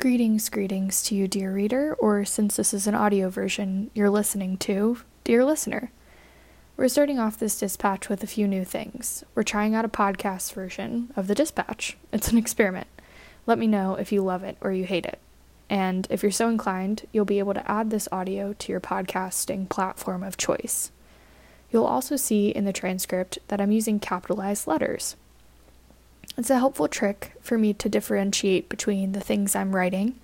Greetings, greetings to you, dear reader, or since this is an audio version you're listening to, dear listener. We're starting off this dispatch with a few new things. We're trying out a podcast version of the dispatch. It's an experiment. Let me know if you love it or you hate it. And if you're so inclined, you'll be able to add this audio to your podcasting platform of choice. You'll also see in the transcript that I'm using capitalized letters. It's a helpful trick for me to differentiate between the things I'm writing,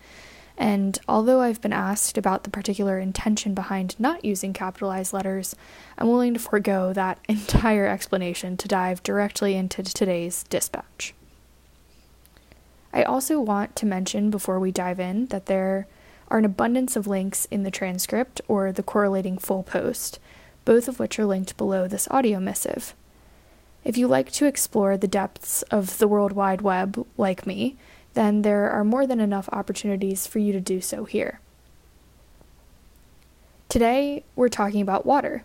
and although I've been asked about the particular intention behind not using capitalized letters, I'm willing to forego that entire explanation to dive directly into today's dispatch. I also want to mention before we dive in that there are an abundance of links in the transcript or the correlating full post, both of which are linked below this audio missive. If you like to explore the depths of the World Wide Web, like me, then there are more than enough opportunities for you to do so here. Today, we're talking about water.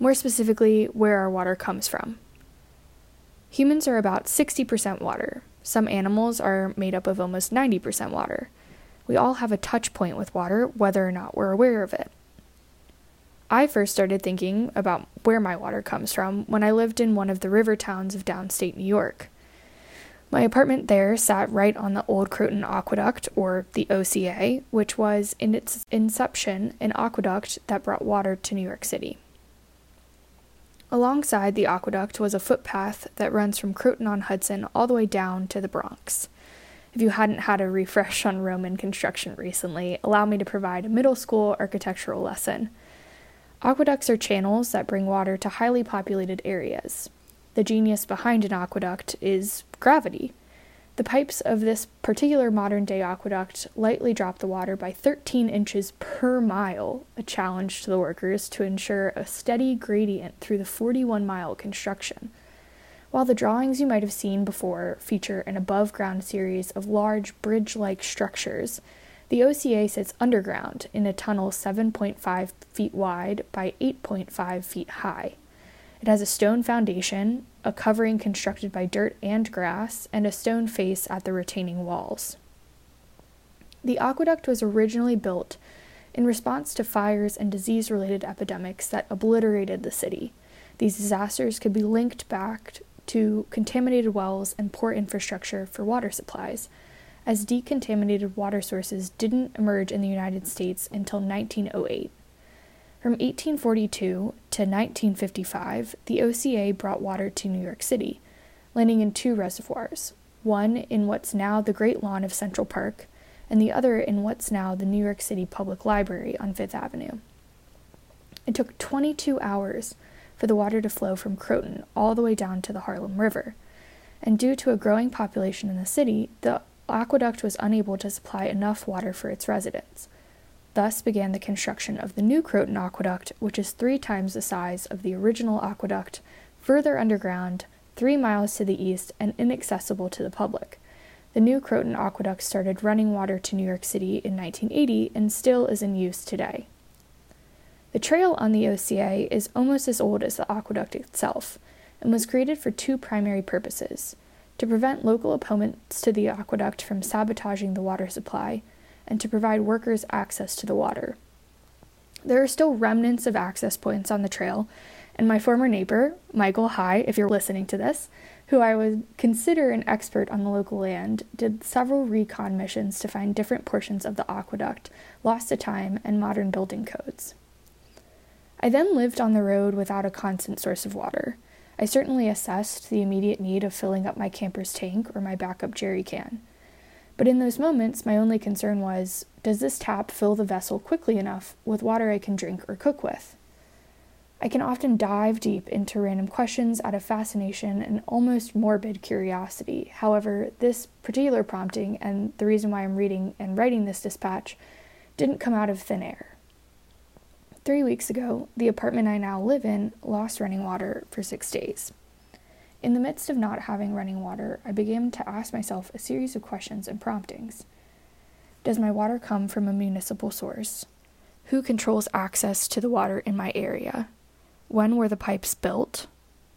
More specifically, where our water comes from. Humans are about 60% water. Some animals are made up of almost 90% water. We all have a touch point with water, whether or not we're aware of it. I first started thinking about where my water comes from when I lived in one of the river towns of downstate New York. My apartment there sat right on the Old Croton Aqueduct, or the OCA, which was, in its inception, an aqueduct that brought water to New York City. Alongside the aqueduct was a footpath that runs from Croton on Hudson all the way down to the Bronx. If you hadn't had a refresh on Roman construction recently, allow me to provide a middle school architectural lesson. Aqueducts are channels that bring water to highly populated areas. The genius behind an aqueduct is gravity. The pipes of this particular modern day aqueduct lightly drop the water by 13 inches per mile, a challenge to the workers to ensure a steady gradient through the 41 mile construction. While the drawings you might have seen before feature an above ground series of large bridge like structures, the OCA sits underground in a tunnel 7.5 feet wide by 8.5 feet high. It has a stone foundation, a covering constructed by dirt and grass, and a stone face at the retaining walls. The aqueduct was originally built in response to fires and disease related epidemics that obliterated the city. These disasters could be linked back to contaminated wells and poor infrastructure for water supplies, as decontaminated water sources didn't emerge in the United States until 1908. From 1842 to 1955, the OCA brought water to New York City, landing in two reservoirs, one in what's now the Great Lawn of Central Park, and the other in what's now the New York City Public Library on Fifth Avenue. It took 22 hours for the water to flow from Croton all the way down to the Harlem River, and due to a growing population in the city, the aqueduct was unable to supply enough water for its residents. Thus began the construction of the new Croton Aqueduct, which is three times the size of the original aqueduct, further underground, three miles to the east, and inaccessible to the public. The new Croton Aqueduct started running water to New York City in 1980 and still is in use today. The trail on the OCA is almost as old as the aqueduct itself and was created for two primary purposes to prevent local opponents to the aqueduct from sabotaging the water supply, and to provide workers access to the water. There are still remnants of access points on the trail, and my former neighbor, Michael High, if you're listening to this, who I would consider an expert on the local land, did several recon missions to find different portions of the aqueduct lost to time and modern building codes. I then lived on the road without a constant source of water. I certainly assessed the immediate need of filling up my camper's tank or my backup jerry can. But in those moments, my only concern was does this tap fill the vessel quickly enough with water I can drink or cook with? I can often dive deep into random questions out of fascination and almost morbid curiosity. However, this particular prompting and the reason why I'm reading and writing this dispatch didn't come out of thin air. Three weeks ago, the apartment I now live in lost running water for six days. In the midst of not having running water, I began to ask myself a series of questions and promptings. Does my water come from a municipal source? Who controls access to the water in my area? When were the pipes built?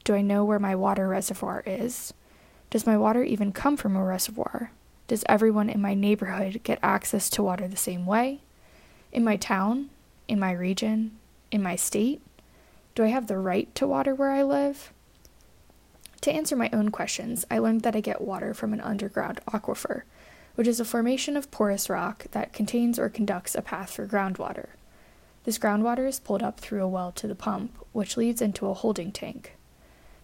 Do I know where my water reservoir is? Does my water even come from a reservoir? Does everyone in my neighborhood get access to water the same way? In my town? In my region? In my state? Do I have the right to water where I live? To answer my own questions, I learned that I get water from an underground aquifer, which is a formation of porous rock that contains or conducts a path for groundwater. This groundwater is pulled up through a well to the pump, which leads into a holding tank.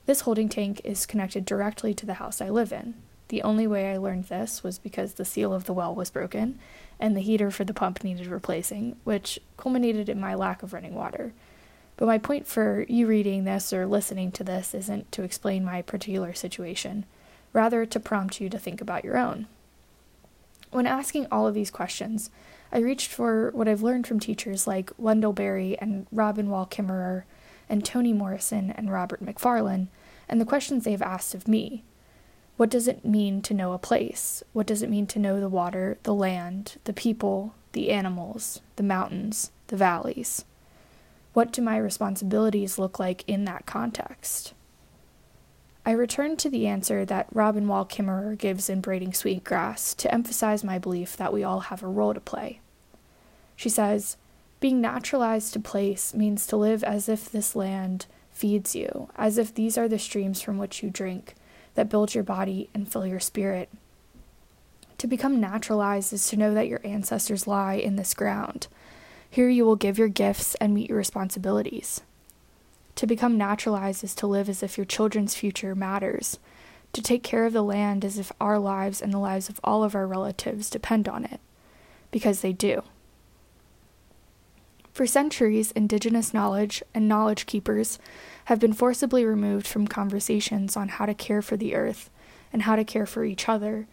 This holding tank is connected directly to the house I live in. The only way I learned this was because the seal of the well was broken and the heater for the pump needed replacing, which culminated in my lack of running water. But my point for you reading this or listening to this isn't to explain my particular situation, rather, to prompt you to think about your own. When asking all of these questions, I reached for what I've learned from teachers like Wendell Berry and Robin Wall Kimmerer and Toni Morrison and Robert Macfarlane, and the questions they've asked of me. What does it mean to know a place? What does it mean to know the water, the land, the people, the animals, the mountains, the valleys? What do my responsibilities look like in that context? I return to the answer that Robin Wall Kimmerer gives in Braiding Sweetgrass to emphasize my belief that we all have a role to play. She says, Being naturalized to place means to live as if this land feeds you, as if these are the streams from which you drink, that build your body and fill your spirit. To become naturalized is to know that your ancestors lie in this ground. Here you will give your gifts and meet your responsibilities. To become naturalized is to live as if your children's future matters, to take care of the land as if our lives and the lives of all of our relatives depend on it, because they do. For centuries, indigenous knowledge and knowledge keepers have been forcibly removed from conversations on how to care for the earth and how to care for each other,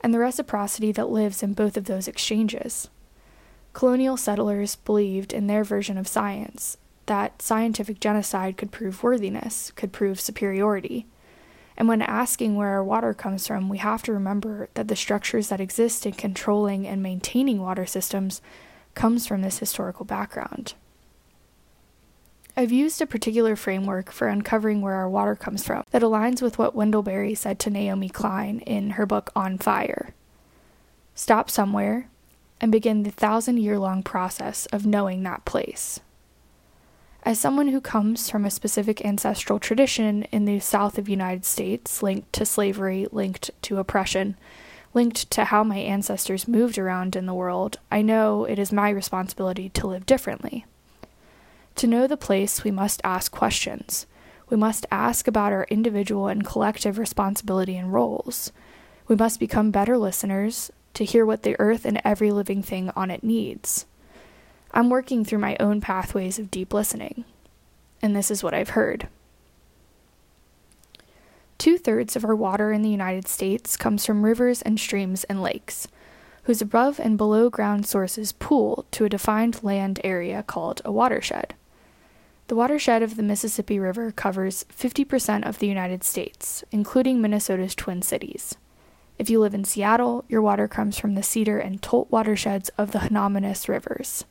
and the reciprocity that lives in both of those exchanges. Colonial settlers believed in their version of science that scientific genocide could prove worthiness, could prove superiority. And when asking where our water comes from, we have to remember that the structures that exist in controlling and maintaining water systems comes from this historical background. I've used a particular framework for uncovering where our water comes from that aligns with what Wendell Berry said to Naomi Klein in her book On Fire. Stop somewhere and begin the thousand year long process of knowing that place. As someone who comes from a specific ancestral tradition in the South of the United States, linked to slavery, linked to oppression, linked to how my ancestors moved around in the world, I know it is my responsibility to live differently. To know the place, we must ask questions. We must ask about our individual and collective responsibility and roles. We must become better listeners to hear what the earth and every living thing on it needs. I'm working through my own pathways of deep listening, and this is what I've heard. Two thirds of our water in the United States comes from rivers and streams and lakes, whose above and below ground sources pool to a defined land area called a watershed. The watershed of the Mississippi River covers 50% of the United States, including Minnesota's Twin Cities. If you live in Seattle, your water comes from the Cedar and Tolt watersheds of the homonymous rivers.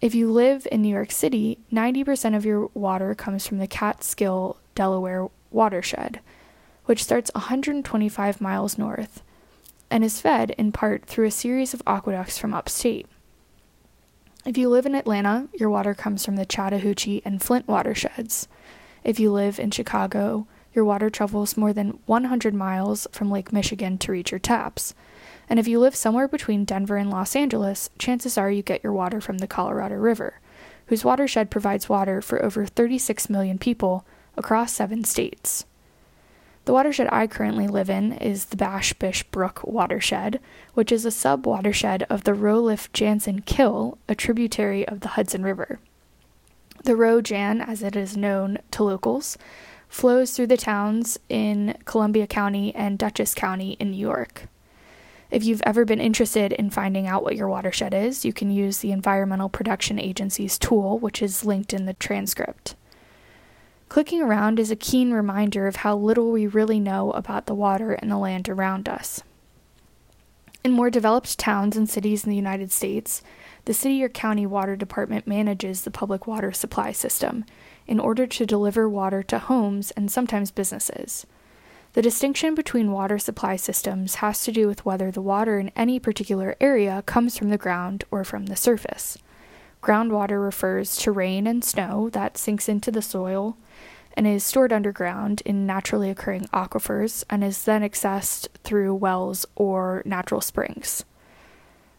If you live in New York City, 90% of your water comes from the Catskill, Delaware watershed, which starts 125 miles north and is fed in part through a series of aqueducts from upstate. If you live in Atlanta, your water comes from the Chattahoochee and Flint watersheds. If you live in Chicago, your water travels more than 100 miles from Lake Michigan to reach your taps. And if you live somewhere between Denver and Los Angeles, chances are you get your water from the Colorado River, whose watershed provides water for over 36 million people across seven states. The watershed I currently live in is the Bash Bish Brook watershed, which is a sub watershed of the Roeliff Jansen Kill, a tributary of the Hudson River. The Roe Jan, as it is known to locals, flows through the towns in Columbia County and Dutchess County in New York. If you've ever been interested in finding out what your watershed is, you can use the Environmental Protection Agency's tool, which is linked in the transcript. Clicking around is a keen reminder of how little we really know about the water and the land around us. In more developed towns and cities in the United States, the city or county water department manages the public water supply system in order to deliver water to homes and sometimes businesses. The distinction between water supply systems has to do with whether the water in any particular area comes from the ground or from the surface. Groundwater refers to rain and snow that sinks into the soil and is stored underground in naturally occurring aquifers and is then accessed through wells or natural springs.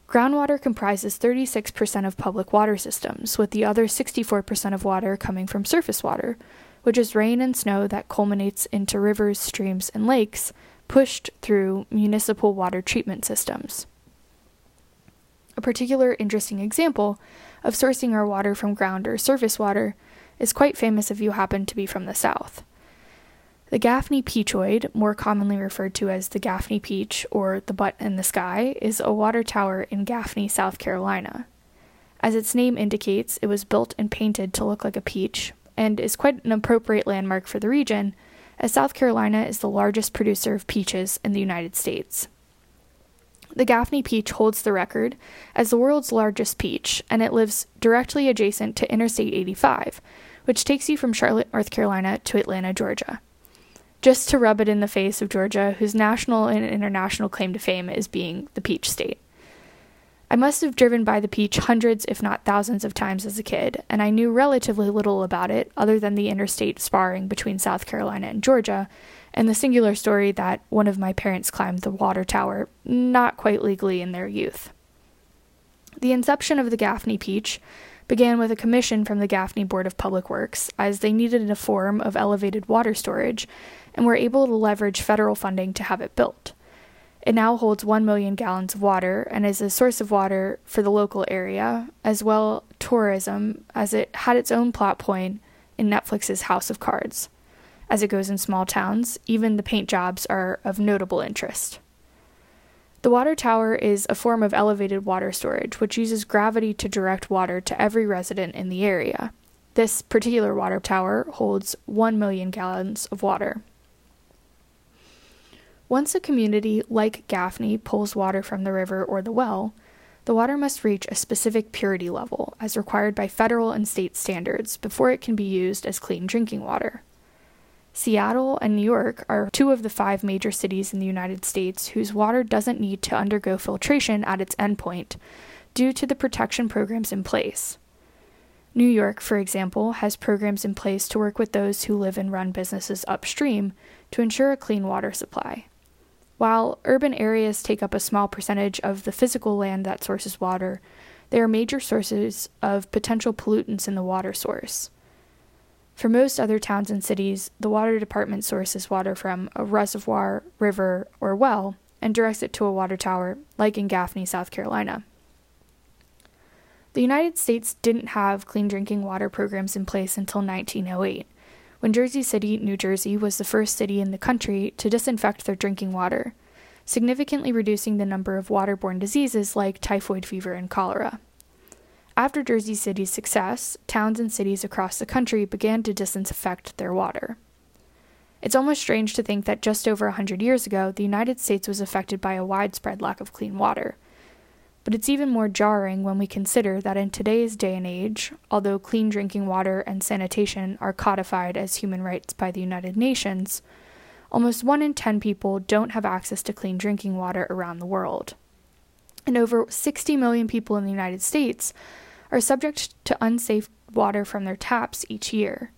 Groundwater comprises 36% of public water systems, with the other 64% of water coming from surface water, which is rain and snow that culminates into rivers, streams, and lakes pushed through municipal water treatment systems. A particular interesting example of sourcing our water from ground or surface water is quite famous if you happen to be from the South. The Gaffney peachoid, more commonly referred to as the Gaffney peach or the butt in the sky, is a water tower in Gaffney, South Carolina. As its name indicates, it was built and painted to look like a peach and is quite an appropriate landmark for the region, as South Carolina is the largest producer of peaches in the United States. The Gaffney peach holds the record as the world's largest peach, and it lives directly adjacent to Interstate 85, which takes you from Charlotte, North Carolina to Atlanta, Georgia just to rub it in the face of Georgia, whose national and international claim to fame is being the Peach State. I must have driven by the Peach hundreds, if not thousands, of times as a kid, and I knew relatively little about it other than the interstate sparring between South Carolina and Georgia, and the singular story that one of my parents climbed the water tower, not quite legally in their youth. The inception of the Gaffney Peach began with a commission from the Gaffney Board of Public Works, as they needed a form of elevated water storage and were able to leverage federal funding to have it built. It now holds 1 million gallons of water and is a source of water for the local area, as well tourism, as it had its own plot point in Netflix's House of Cards. As it goes in small towns, even the paint jobs are of notable interest. The water tower is a form of elevated water storage, which uses gravity to direct water to every resident in the area. This particular water tower holds 1 million gallons of water. Once a community like Gaffney pulls water from the river or the well, the water must reach a specific purity level, as required by federal and state standards, before it can be used as clean drinking water. Seattle and New York are two of the five major cities in the United States whose water doesn't need to undergo filtration at its endpoint due to the protection programs in place. New York, for example, has programs in place to work with those who live and run businesses upstream to ensure a clean water supply. While urban areas take up a small percentage of the physical land that sources water, they are major sources of potential pollutants in the water source. For most other towns and cities, the water department sources water from a reservoir, river, or well and directs it to a water tower, like in Gaffney, South Carolina. The United States didn't have clean drinking water programs in place until 1908 when Jersey City, New Jersey was the first city in the country to disinfect their drinking water, significantly reducing the number of waterborne diseases like typhoid fever and cholera. After Jersey City's success, towns and cities across the country began to disinfect their water. It's almost strange to think that just over a hundred years ago, the United States was affected by a widespread lack of clean water, but it's even more jarring when we consider that in today's day and age, although clean drinking water and sanitation are codified as human rights by the United Nations, almost 1 in 10 people don't have access to clean drinking water around the world. And over 60 million people in the United States are subject to unsafe water from their taps each year.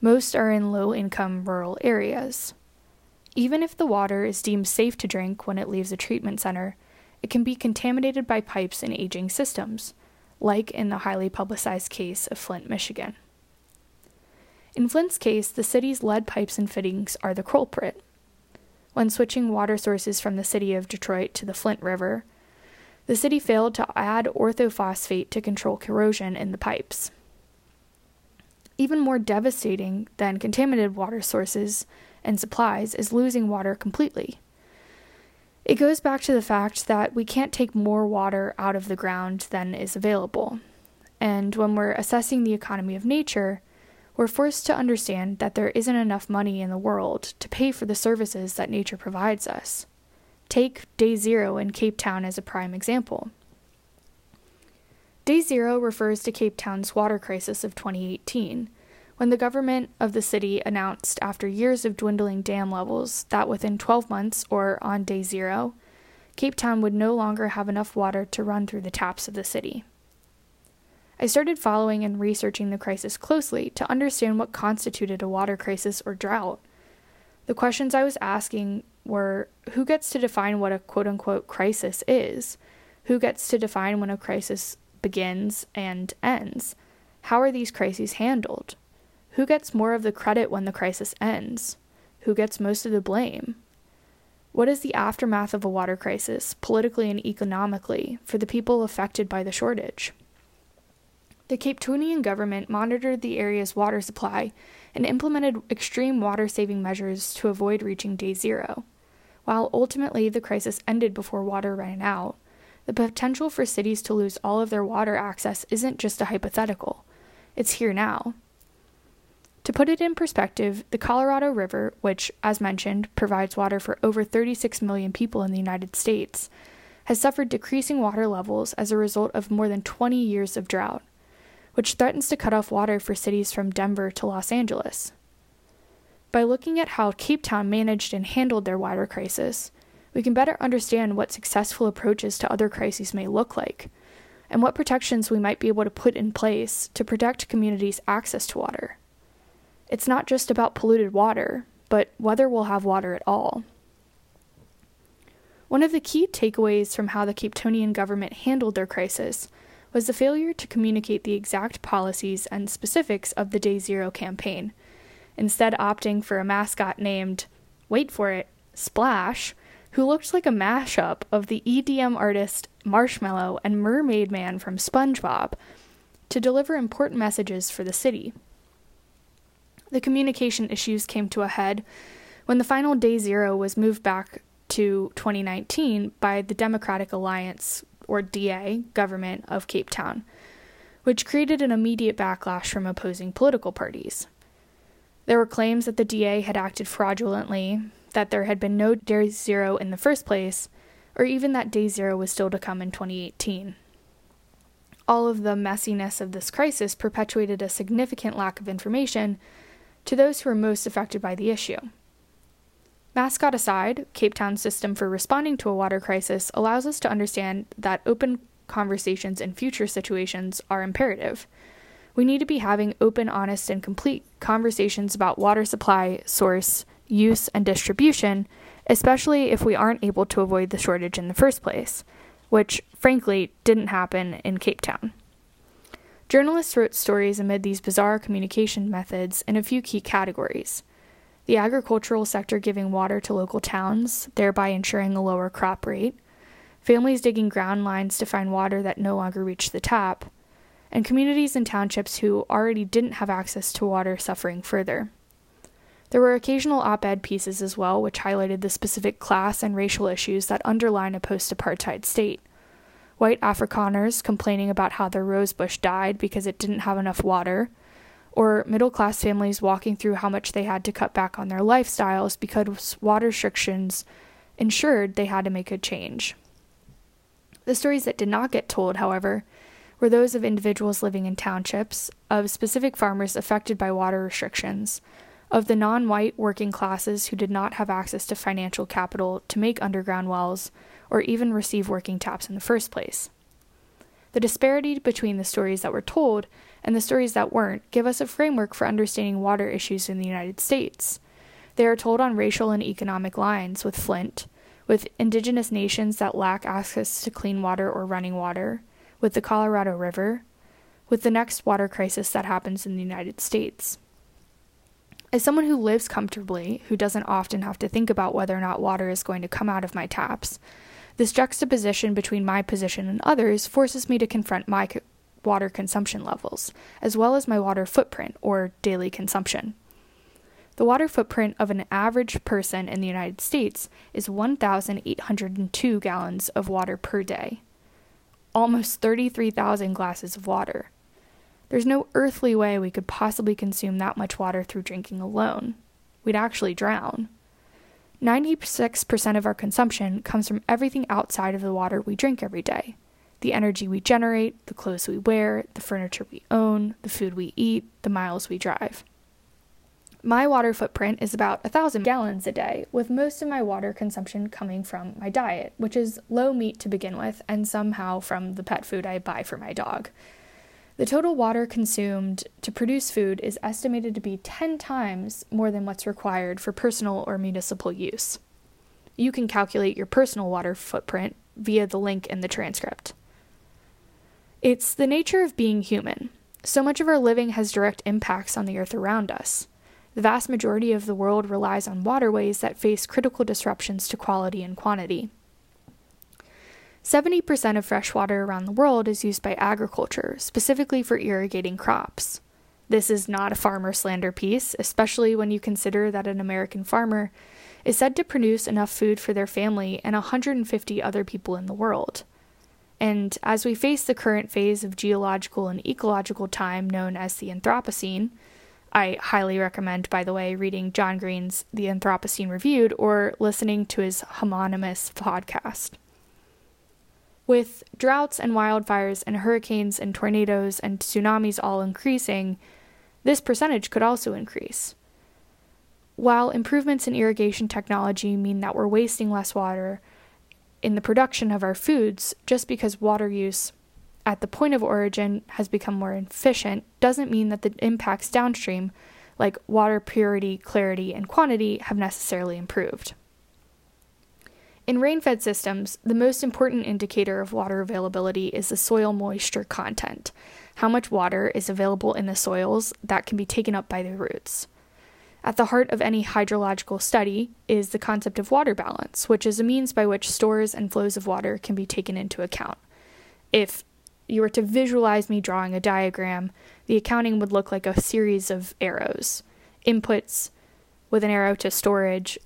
Most are in low income rural areas. Even if the water is deemed safe to drink when it leaves a treatment center, it can be contaminated by pipes in aging systems, like in the highly publicized case of Flint, Michigan. In Flint's case, the city's lead pipes and fittings are the culprit. When switching water sources from the city of Detroit to the Flint River, the city failed to add orthophosphate to control corrosion in the pipes. Even more devastating than contaminated water sources and supplies is losing water completely. It goes back to the fact that we can't take more water out of the ground than is available. And when we're assessing the economy of nature, we're forced to understand that there isn't enough money in the world to pay for the services that nature provides us. Take Day Zero in Cape Town as a prime example. Day Zero refers to Cape Town's water crisis of 2018, when the government of the city announced after years of dwindling dam levels that within 12 months or on day zero, Cape Town would no longer have enough water to run through the taps of the city. I started following and researching the crisis closely to understand what constituted a water crisis or drought. The questions I was asking were who gets to define what a quote unquote crisis is? Who gets to define when a crisis begins and ends? How are these crises handled? Who gets more of the credit when the crisis ends? Who gets most of the blame? What is the aftermath of a water crisis, politically and economically, for the people affected by the shortage? The Cape Townian government monitored the area's water supply and implemented extreme water saving measures to avoid reaching day zero. While ultimately the crisis ended before water ran out, the potential for cities to lose all of their water access isn't just a hypothetical, it's here now. To put it in perspective, the Colorado River, which, as mentioned, provides water for over 36 million people in the United States, has suffered decreasing water levels as a result of more than 20 years of drought, which threatens to cut off water for cities from Denver to Los Angeles. By looking at how Cape Town managed and handled their water crisis, we can better understand what successful approaches to other crises may look like, and what protections we might be able to put in place to protect communities' access to water. It's not just about polluted water, but whether we'll have water at all. One of the key takeaways from how the Cape Townian government handled their crisis was the failure to communicate the exact policies and specifics of the Day Zero campaign, instead, opting for a mascot named, wait for it, Splash, who looked like a mashup of the EDM artist Marshmello and Mermaid Man from SpongeBob to deliver important messages for the city. The communication issues came to a head when the final day zero was moved back to 2019 by the Democratic Alliance, or DA, government of Cape Town, which created an immediate backlash from opposing political parties. There were claims that the DA had acted fraudulently, that there had been no day zero in the first place, or even that day zero was still to come in 2018. All of the messiness of this crisis perpetuated a significant lack of information to those who were most affected by the issue. Mascot aside, Cape Town's system for responding to a water crisis allows us to understand that open conversations in future situations are imperative. We need to be having open, honest, and complete conversations about water supply, source, use, and distribution, especially if we aren't able to avoid the shortage in the first place, which, frankly, didn't happen in Cape Town. Journalists wrote stories amid these bizarre communication methods in a few key categories the agricultural sector giving water to local towns, thereby ensuring a lower crop rate, families digging ground lines to find water that no longer reached the tap, and communities and townships who already didn't have access to water suffering further. There were occasional op ed pieces as well, which highlighted the specific class and racial issues that underline a post apartheid state. White Afrikaners complaining about how their rosebush died because it didn't have enough water, or middle class families walking through how much they had to cut back on their lifestyles because water restrictions ensured they had to make a change. The stories that did not get told, however, were those of individuals living in townships, of specific farmers affected by water restrictions, of the non white working classes who did not have access to financial capital to make underground wells or even receive working taps in the first place. The disparity between the stories that were told and the stories that weren't give us a framework for understanding water issues in the United States. They are told on racial and economic lines with Flint, with indigenous nations that lack access to clean water or running water, with the Colorado River, with the next water crisis that happens in the United States. As someone who lives comfortably, who doesn't often have to think about whether or not water is going to come out of my taps, this juxtaposition between my position and others forces me to confront my water consumption levels, as well as my water footprint, or daily consumption. The water footprint of an average person in the United States is 1,802 gallons of water per day, almost 33,000 glasses of water. There's no earthly way we could possibly consume that much water through drinking alone. We'd actually drown. 96% of our consumption comes from everything outside of the water we drink every day the energy we generate, the clothes we wear, the furniture we own, the food we eat, the miles we drive. My water footprint is about 1,000 gallons a day, with most of my water consumption coming from my diet, which is low meat to begin with, and somehow from the pet food I buy for my dog. The total water consumed to produce food is estimated to be 10 times more than what's required for personal or municipal use. You can calculate your personal water footprint via the link in the transcript. It's the nature of being human. So much of our living has direct impacts on the earth around us. The vast majority of the world relies on waterways that face critical disruptions to quality and quantity. 70% of fresh water around the world is used by agriculture, specifically for irrigating crops. This is not a farmer slander piece, especially when you consider that an American farmer is said to produce enough food for their family and 150 other people in the world. And as we face the current phase of geological and ecological time known as the Anthropocene, I highly recommend, by the way, reading John Green's The Anthropocene Reviewed or listening to his homonymous podcast. With droughts and wildfires and hurricanes and tornadoes and tsunamis all increasing, this percentage could also increase. While improvements in irrigation technology mean that we're wasting less water in the production of our foods just because water use at the point of origin has become more efficient doesn't mean that the impacts downstream, like water purity, clarity, and quantity, have necessarily improved. In rain fed systems, the most important indicator of water availability is the soil moisture content, how much water is available in the soils that can be taken up by the roots. At the heart of any hydrological study is the concept of water balance, which is a means by which stores and flows of water can be taken into account. If you were to visualize me drawing a diagram, the accounting would look like a series of arrows inputs with an arrow to storage,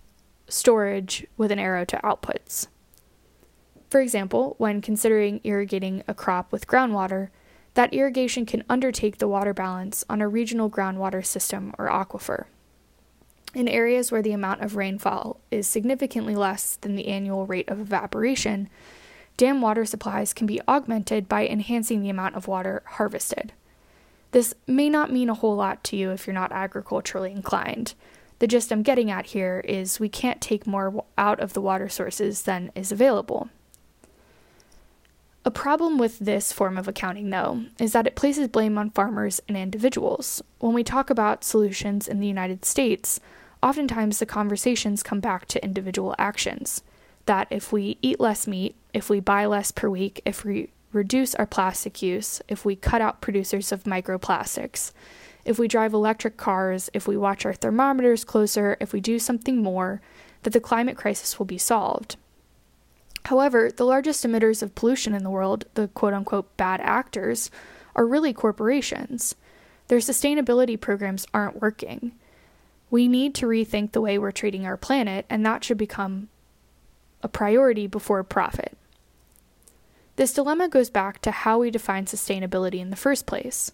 storage with an arrow to outputs. For example, when considering irrigating a crop with groundwater, that irrigation can undertake the water balance on a regional groundwater system or aquifer. In areas where the amount of rainfall is significantly less than the annual rate of evaporation, dam water supplies can be augmented by enhancing the amount of water harvested. This may not mean a whole lot to you if you're not agriculturally inclined, the gist I'm getting at here is we can't take more out of the water sources than is available. A problem with this form of accounting, though, is that it places blame on farmers and individuals. When we talk about solutions in the United States, oftentimes the conversations come back to individual actions. That if we eat less meat, if we buy less per week, if we reduce our plastic use, if we cut out producers of microplastics, if we drive electric cars, if we watch our thermometers closer, if we do something more, that the climate crisis will be solved. However, the largest emitters of pollution in the world, the quote unquote bad actors, are really corporations. Their sustainability programs aren't working. We need to rethink the way we're treating our planet, and that should become a priority before profit. This dilemma goes back to how we define sustainability in the first place.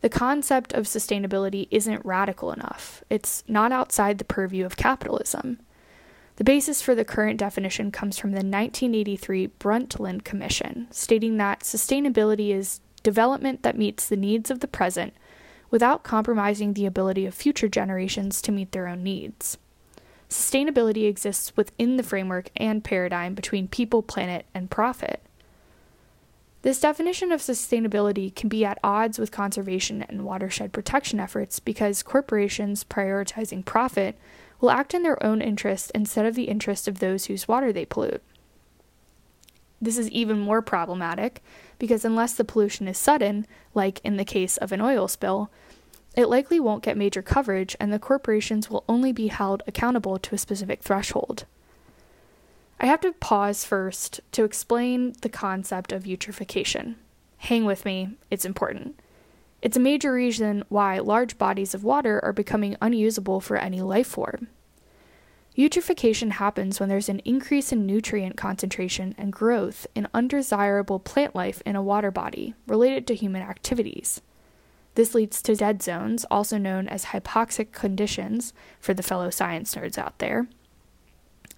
The concept of sustainability isn't radical enough. It's not outside the purview of capitalism. The basis for the current definition comes from the 1983 Brundtland Commission, stating that sustainability is development that meets the needs of the present without compromising the ability of future generations to meet their own needs. Sustainability exists within the framework and paradigm between people, planet, and profit. This definition of sustainability can be at odds with conservation and watershed protection efforts because corporations prioritizing profit will act in their own interest instead of the interest of those whose water they pollute. This is even more problematic because unless the pollution is sudden, like in the case of an oil spill, it likely won't get major coverage and the corporations will only be held accountable to a specific threshold. I have to pause first to explain the concept of eutrophication. Hang with me, it's important. It's a major reason why large bodies of water are becoming unusable for any life form. Eutrophication happens when there's an increase in nutrient concentration and growth in undesirable plant life in a water body related to human activities. This leads to dead zones, also known as hypoxic conditions for the fellow science nerds out there,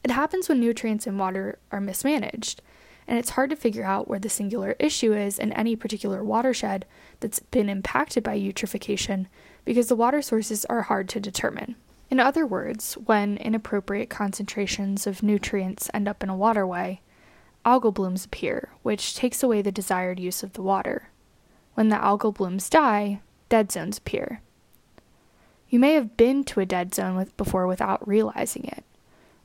it happens when nutrients in water are mismanaged, and it's hard to figure out where the singular issue is in any particular watershed that's been impacted by eutrophication because the water sources are hard to determine. In other words, when inappropriate concentrations of nutrients end up in a waterway, algal blooms appear, which takes away the desired use of the water. When the algal blooms die, dead zones appear. You may have been to a dead zone with, before without realizing it.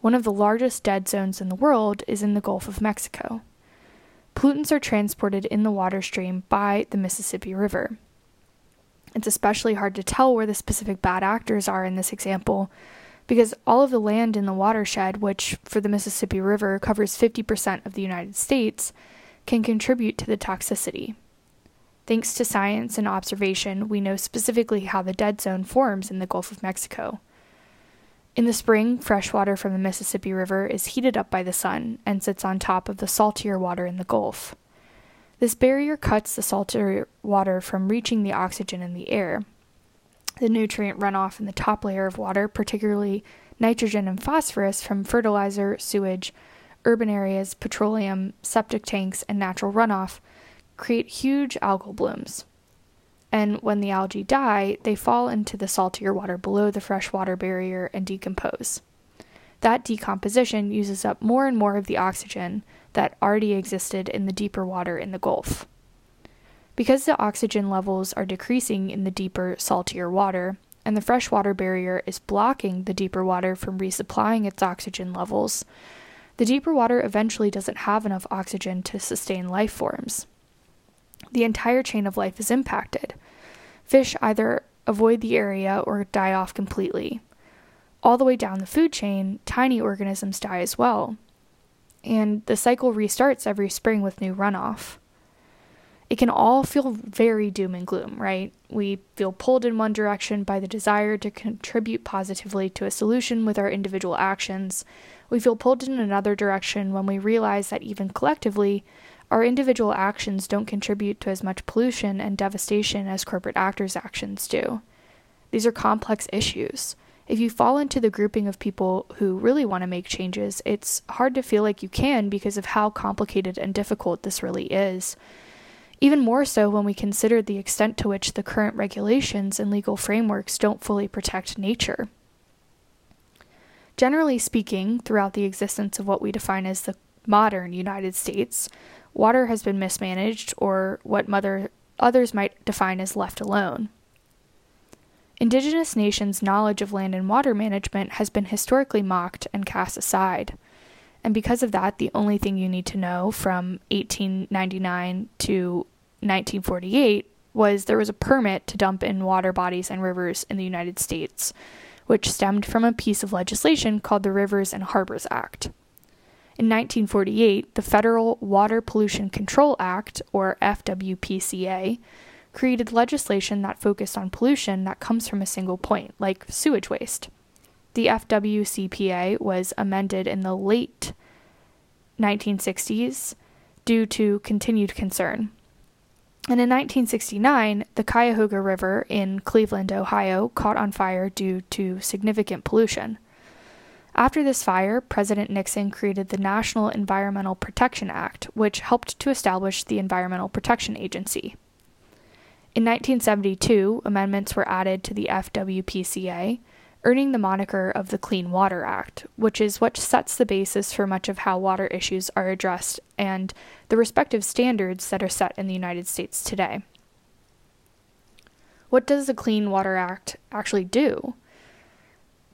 One of the largest dead zones in the world is in the Gulf of Mexico. Pollutants are transported in the water stream by the Mississippi River. It's especially hard to tell where the specific bad actors are in this example because all of the land in the watershed, which for the Mississippi River covers 50% of the United States, can contribute to the toxicity. Thanks to science and observation, we know specifically how the dead zone forms in the Gulf of Mexico. In the spring, fresh water from the Mississippi River is heated up by the sun and sits on top of the saltier water in the Gulf. This barrier cuts the saltier water from reaching the oxygen in the air. The nutrient runoff in the top layer of water, particularly nitrogen and phosphorus from fertilizer, sewage, urban areas, petroleum, septic tanks, and natural runoff, create huge algal blooms. And when the algae die, they fall into the saltier water below the freshwater barrier and decompose. That decomposition uses up more and more of the oxygen that already existed in the deeper water in the Gulf. Because the oxygen levels are decreasing in the deeper, saltier water, and the freshwater barrier is blocking the deeper water from resupplying its oxygen levels, the deeper water eventually doesn't have enough oxygen to sustain life forms the entire chain of life is impacted. Fish either avoid the area or die off completely. All the way down the food chain, tiny organisms die as well. And the cycle restarts every spring with new runoff. It can all feel very doom and gloom, right? We feel pulled in one direction by the desire to contribute positively to a solution with our individual actions. We feel pulled in another direction when we realize that even collectively, our individual actions don't contribute to as much pollution and devastation as corporate actors' actions do. These are complex issues. If you fall into the grouping of people who really want to make changes, it's hard to feel like you can because of how complicated and difficult this really is. Even more so when we consider the extent to which the current regulations and legal frameworks don't fully protect nature. Generally speaking, throughout the existence of what we define as the modern United States, water has been mismanaged or what mother, others might define as left alone. Indigenous nations' knowledge of land and water management has been historically mocked and cast aside. And because of that, the only thing you need to know from 1899 to 1948 was there was a permit to dump in water bodies and rivers in the United States, which stemmed from a piece of legislation called the Rivers and Harbors Act. In 1948, the Federal Water Pollution Control Act, or FWPCA, created legislation that focused on pollution that comes from a single point, like sewage waste. The FWCPA was amended in the late 1960s due to continued concern. And in 1969, the Cuyahoga River in Cleveland, Ohio, caught on fire due to significant pollution. After this fire, President Nixon created the National Environmental Protection Act, which helped to establish the Environmental Protection Agency. In 1972, amendments were added to the FWPCA, earning the moniker of the Clean Water Act, which is what sets the basis for much of how water issues are addressed and the respective standards that are set in the United States today. What does the Clean Water Act actually do?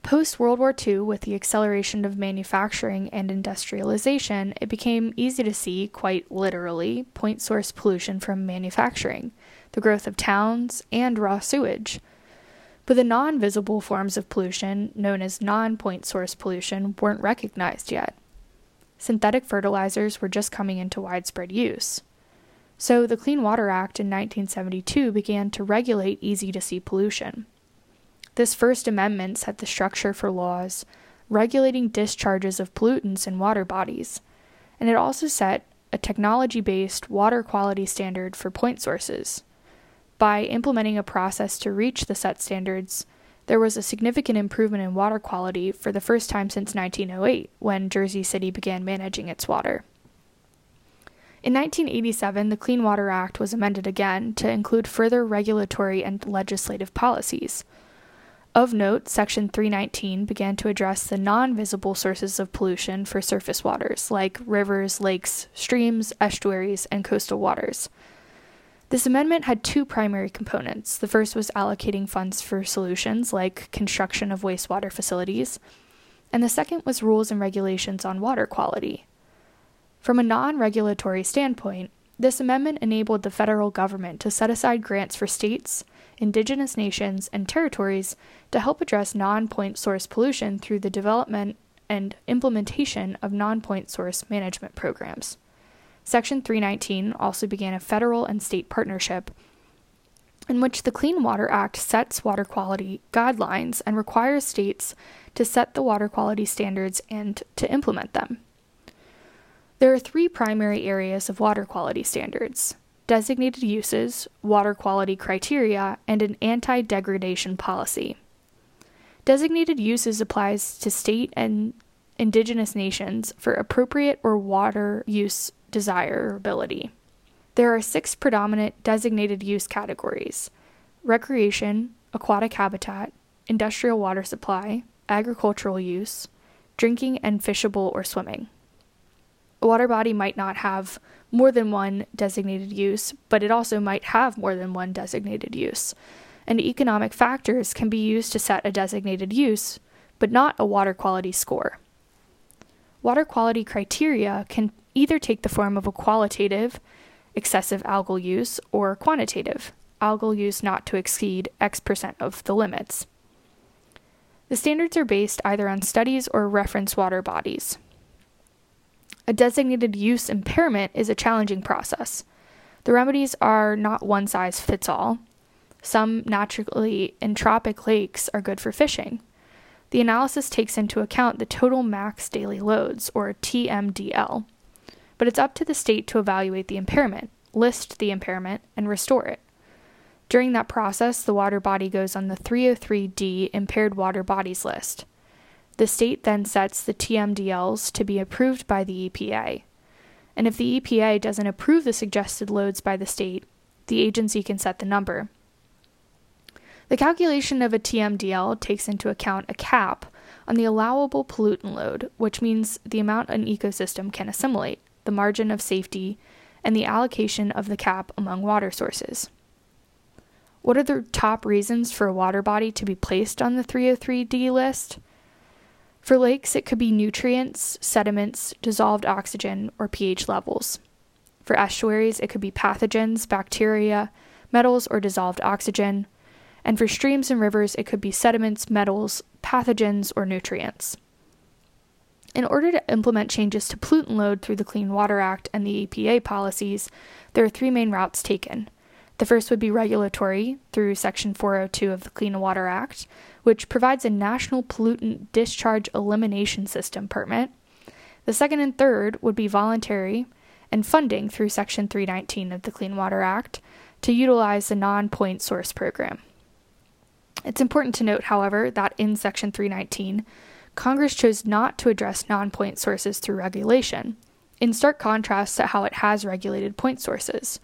Post World War II, with the acceleration of manufacturing and industrialization, it became easy to see, quite literally, point source pollution from manufacturing, the growth of towns, and raw sewage. But the non visible forms of pollution, known as non point source pollution, weren't recognized yet. Synthetic fertilizers were just coming into widespread use. So the Clean Water Act in 1972 began to regulate easy to see pollution. This First Amendment set the structure for laws regulating discharges of pollutants in water bodies, and it also set a technology based water quality standard for point sources. By implementing a process to reach the set standards, there was a significant improvement in water quality for the first time since 1908, when Jersey City began managing its water. In 1987, the Clean Water Act was amended again to include further regulatory and legislative policies. Of note, Section 319 began to address the non visible sources of pollution for surface waters, like rivers, lakes, streams, estuaries, and coastal waters. This amendment had two primary components. The first was allocating funds for solutions like construction of wastewater facilities, and the second was rules and regulations on water quality. From a non regulatory standpoint, this amendment enabled the federal government to set aside grants for states, indigenous nations, and territories to help address non point source pollution through the development and implementation of non point source management programs. Section 319 also began a federal and state partnership in which the Clean Water Act sets water quality guidelines and requires states to set the water quality standards and to implement them. There are three primary areas of water quality standards designated uses, water quality criteria, and an anti degradation policy. Designated uses applies to state and indigenous nations for appropriate or water use desirability. There are six predominant designated use categories recreation, aquatic habitat, industrial water supply, agricultural use, drinking and fishable or swimming. A water body might not have more than one designated use, but it also might have more than one designated use. And economic factors can be used to set a designated use, but not a water quality score. Water quality criteria can either take the form of a qualitative, excessive algal use, or quantitative, algal use not to exceed X percent of the limits. The standards are based either on studies or reference water bodies. A designated use impairment is a challenging process. The remedies are not one size fits all. Some naturally eutrophic lakes are good for fishing. The analysis takes into account the total max daily loads, or TMDL, but it's up to the state to evaluate the impairment, list the impairment, and restore it. During that process, the water body goes on the 303D impaired water bodies list. The state then sets the TMDLs to be approved by the EPA. And if the EPA doesn't approve the suggested loads by the state, the agency can set the number. The calculation of a TMDL takes into account a cap on the allowable pollutant load, which means the amount an ecosystem can assimilate, the margin of safety, and the allocation of the cap among water sources. What are the top reasons for a water body to be placed on the 303D list? For lakes, it could be nutrients, sediments, dissolved oxygen, or pH levels. For estuaries, it could be pathogens, bacteria, metals, or dissolved oxygen and for streams and rivers, it could be sediments, metals, pathogens, or nutrients. In order to implement changes to pollutant load through the Clean Water Act and the EPA policies, there are three main routes taken. The first would be regulatory through Section 402 of the Clean Water Act, which provides a national pollutant discharge elimination system permit. The second and third would be voluntary and funding through Section 319 of the Clean Water Act to utilize the non point source program. It's important to note, however, that in Section 319, Congress chose not to address non point sources through regulation, in stark contrast to how it has regulated point sources.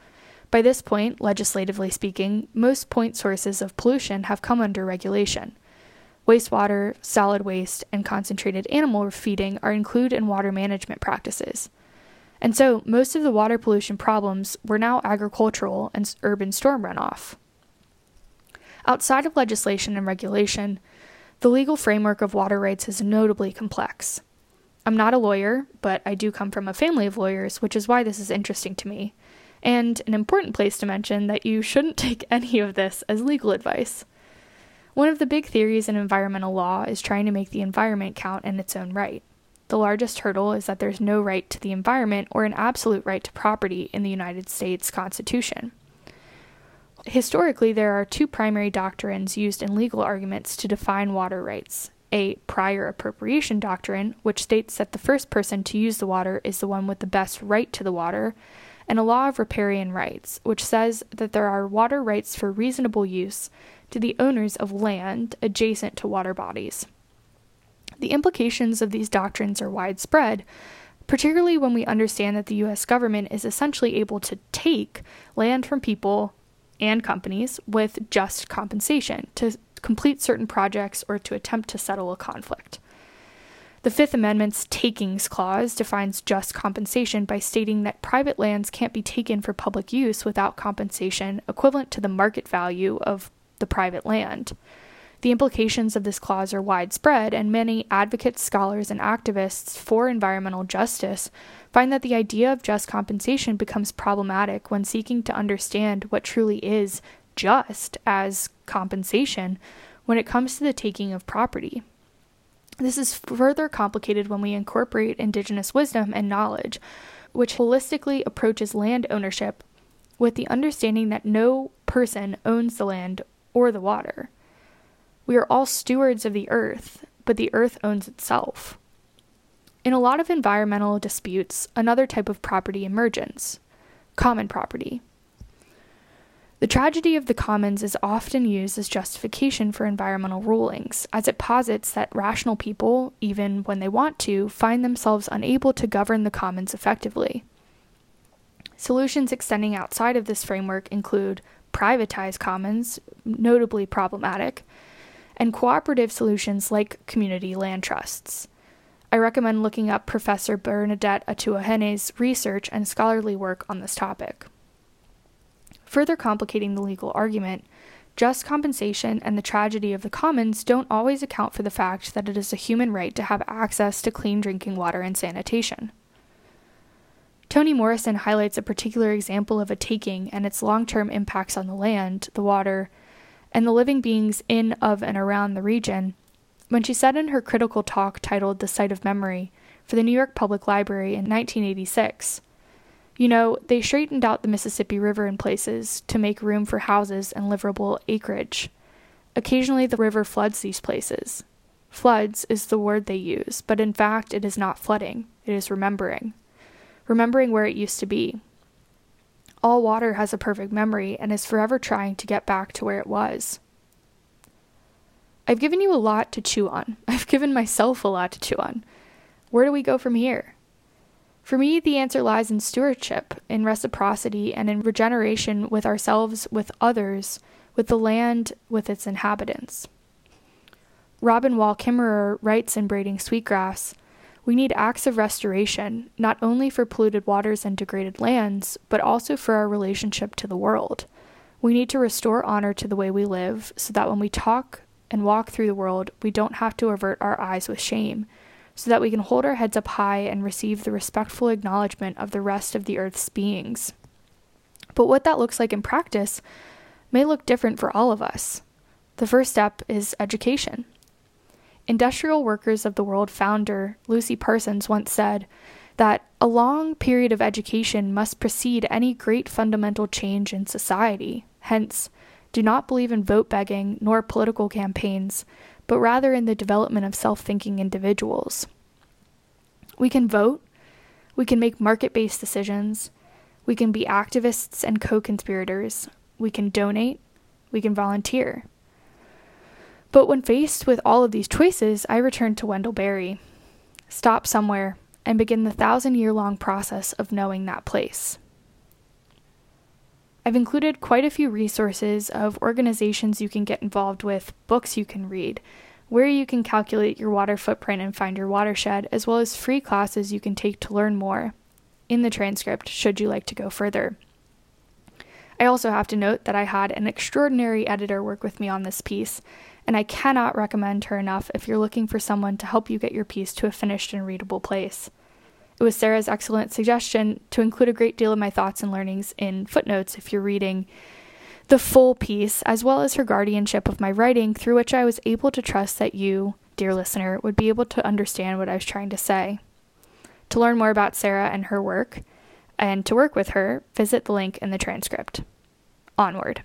By this point, legislatively speaking, most point sources of pollution have come under regulation. Wastewater, solid waste, and concentrated animal feeding are included in water management practices. And so, most of the water pollution problems were now agricultural and urban storm runoff. Outside of legislation and regulation, the legal framework of water rights is notably complex. I'm not a lawyer, but I do come from a family of lawyers, which is why this is interesting to me. And an important place to mention that you shouldn't take any of this as legal advice. One of the big theories in environmental law is trying to make the environment count in its own right. The largest hurdle is that there's no right to the environment or an absolute right to property in the United States Constitution. Historically, there are two primary doctrines used in legal arguments to define water rights a prior appropriation doctrine, which states that the first person to use the water is the one with the best right to the water, and a law of riparian rights, which says that there are water rights for reasonable use to the owners of land adjacent to water bodies. The implications of these doctrines are widespread, particularly when we understand that the US government is essentially able to take land from people and companies with just compensation to complete certain projects or to attempt to settle a conflict. The Fifth Amendment's takings clause defines just compensation by stating that private lands can't be taken for public use without compensation equivalent to the market value of the private land. The implications of this clause are widespread, and many advocates, scholars, and activists for environmental justice find that the idea of just compensation becomes problematic when seeking to understand what truly is just as compensation when it comes to the taking of property. This is further complicated when we incorporate indigenous wisdom and knowledge, which holistically approaches land ownership with the understanding that no person owns the land or the water. We are all stewards of the earth, but the earth owns itself. In a lot of environmental disputes, another type of property emerges common property. The tragedy of the commons is often used as justification for environmental rulings, as it posits that rational people, even when they want to, find themselves unable to govern the commons effectively. Solutions extending outside of this framework include privatized commons, notably problematic, and cooperative solutions like community land trusts. I recommend looking up Professor Bernadette Atuahene's research and scholarly work on this topic. Further complicating the legal argument, just compensation and the tragedy of the commons don't always account for the fact that it is a human right to have access to clean drinking water and sanitation. Toni Morrison highlights a particular example of a taking and its long term impacts on the land, the water, and the living beings in, of, and around the region when she said in her critical talk titled The Site of Memory for the New York Public Library in 1986 you know, they straightened out the Mississippi River in places to make room for houses and livable acreage. Occasionally, the river floods these places. Floods is the word they use, but in fact, it is not flooding, it is remembering. Remembering where it used to be. All water has a perfect memory and is forever trying to get back to where it was. I've given you a lot to chew on. I've given myself a lot to chew on. Where do we go from here? For me, the answer lies in stewardship, in reciprocity, and in regeneration with ourselves, with others, with the land, with its inhabitants. Robin Wall Kimmerer writes in Braiding Sweetgrass We need acts of restoration, not only for polluted waters and degraded lands, but also for our relationship to the world. We need to restore honor to the way we live so that when we talk and walk through the world, we don't have to avert our eyes with shame so that we can hold our heads up high and receive the respectful acknowledgement of the rest of the earth's beings. But what that looks like in practice may look different for all of us. The first step is education. Industrial Workers of the World founder Lucy Parsons once said that a long period of education must precede any great fundamental change in society. Hence, do not believe in vote begging nor political campaigns, but rather in the development of self thinking individuals. We can vote, we can make market based decisions, we can be activists and co conspirators, we can donate, we can volunteer. But when faced with all of these choices, I return to Wendell Berry. Stop somewhere and begin the thousand year long process of knowing that place. I've included quite a few resources of organizations you can get involved with, books you can read, where you can calculate your water footprint and find your watershed, as well as free classes you can take to learn more in the transcript should you like to go further. I also have to note that I had an extraordinary editor work with me on this piece, and I cannot recommend her enough if you're looking for someone to help you get your piece to a finished and readable place. It was Sarah's excellent suggestion to include a great deal of my thoughts and learnings in footnotes if you're reading the full piece, as well as her guardianship of my writing, through which I was able to trust that you, dear listener, would be able to understand what I was trying to say. To learn more about Sarah and her work, and to work with her, visit the link in the transcript. Onward.